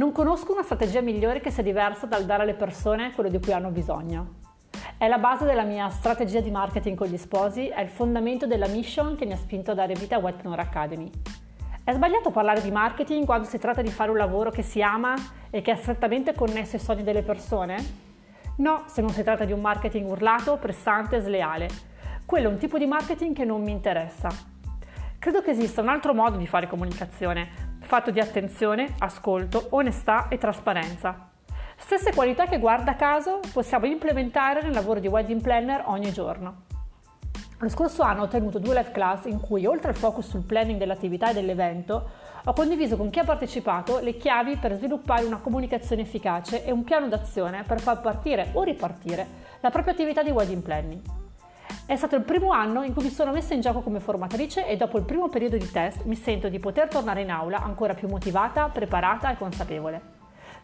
Non conosco una strategia migliore che sia diversa dal dare alle persone quello di cui hanno bisogno. È la base della mia strategia di marketing con gli sposi, è il fondamento della mission che mi ha spinto a dare vita a Webpreneur Academy. È sbagliato parlare di marketing quando si tratta di fare un lavoro che si ama e che è strettamente connesso ai sogni delle persone? No, se non si tratta di un marketing urlato, pressante e sleale. Quello è un tipo di marketing che non mi interessa. Credo che esista un altro modo di fare comunicazione, fatto di attenzione, ascolto, onestà e trasparenza. Stesse qualità che guarda caso possiamo implementare nel lavoro di wedding planner ogni giorno. Lo scorso anno ho tenuto due live class in cui, oltre al focus sul planning dell'attività e dell'evento, ho condiviso con chi ha partecipato le chiavi per sviluppare una comunicazione efficace e un piano d'azione per far partire o ripartire la propria attività di wedding planning. È stato il primo anno in cui mi sono messa in gioco come formatrice e dopo il primo periodo di test mi sento di poter tornare in aula ancora più motivata, preparata e consapevole.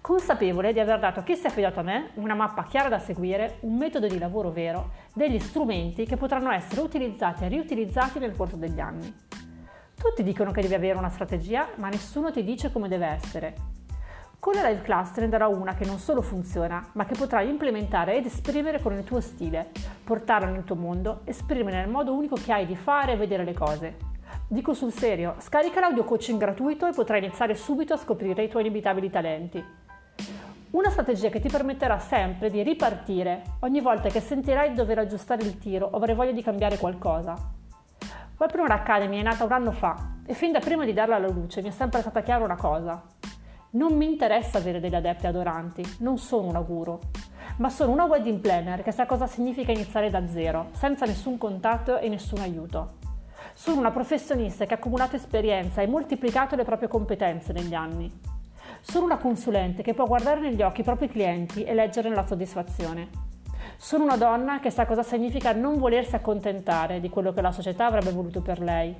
Consapevole di aver dato a chi si è affidato a me una mappa chiara da seguire, un metodo di lavoro vero, degli strumenti che potranno essere utilizzati e riutilizzati nel corso degli anni. Tutti dicono che devi avere una strategia, ma nessuno ti dice come deve essere. Con la live class te ne darò una che non solo funziona, ma che potrai implementare ed esprimere con il tuo stile, portarla nel tuo mondo, esprimere nel modo unico che hai di fare e vedere le cose. Dico sul serio, scarica l'audio coaching gratuito e potrai iniziare subito a scoprire i tuoi inimitabili talenti. Una strategia che ti permetterà sempre di ripartire ogni volta che sentirai di dover aggiustare il tiro o avrai voglia di cambiare qualcosa. Webpreneur Academy è nata un anno fa e fin da prima di darla alla luce mi è sempre stata chiara una cosa. Non mi interessa avere degli adepti adoranti, non sono una guru, ma sono una wedding planner che sa cosa significa iniziare da zero, senza nessun contatto e nessun aiuto. Sono una professionista che ha accumulato esperienza e moltiplicato le proprie competenze negli anni. Sono una consulente che può guardare negli occhi i propri clienti e leggere la soddisfazione. Sono una donna che sa cosa significa non volersi accontentare di quello che la società avrebbe voluto per lei.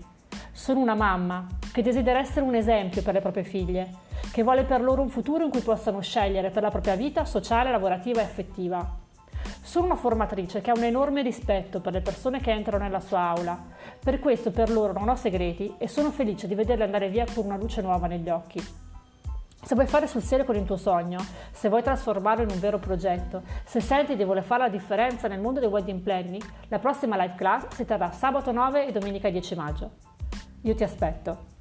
Sono una mamma che desidera essere un esempio per le proprie figlie che vuole per loro un futuro in cui possano scegliere per la propria vita sociale, lavorativa e affettiva. Sono una formatrice che ha un enorme rispetto per le persone che entrano nella sua aula, per questo per loro non ho segreti e sono felice di vederle andare via con una luce nuova negli occhi. Se vuoi fare sul serio con il tuo sogno, se vuoi trasformarlo in un vero progetto, se senti di voler fare la differenza nel mondo dei wedding planning, la prossima live class si terrà sabato 9 e domenica 10 maggio. Io ti aspetto.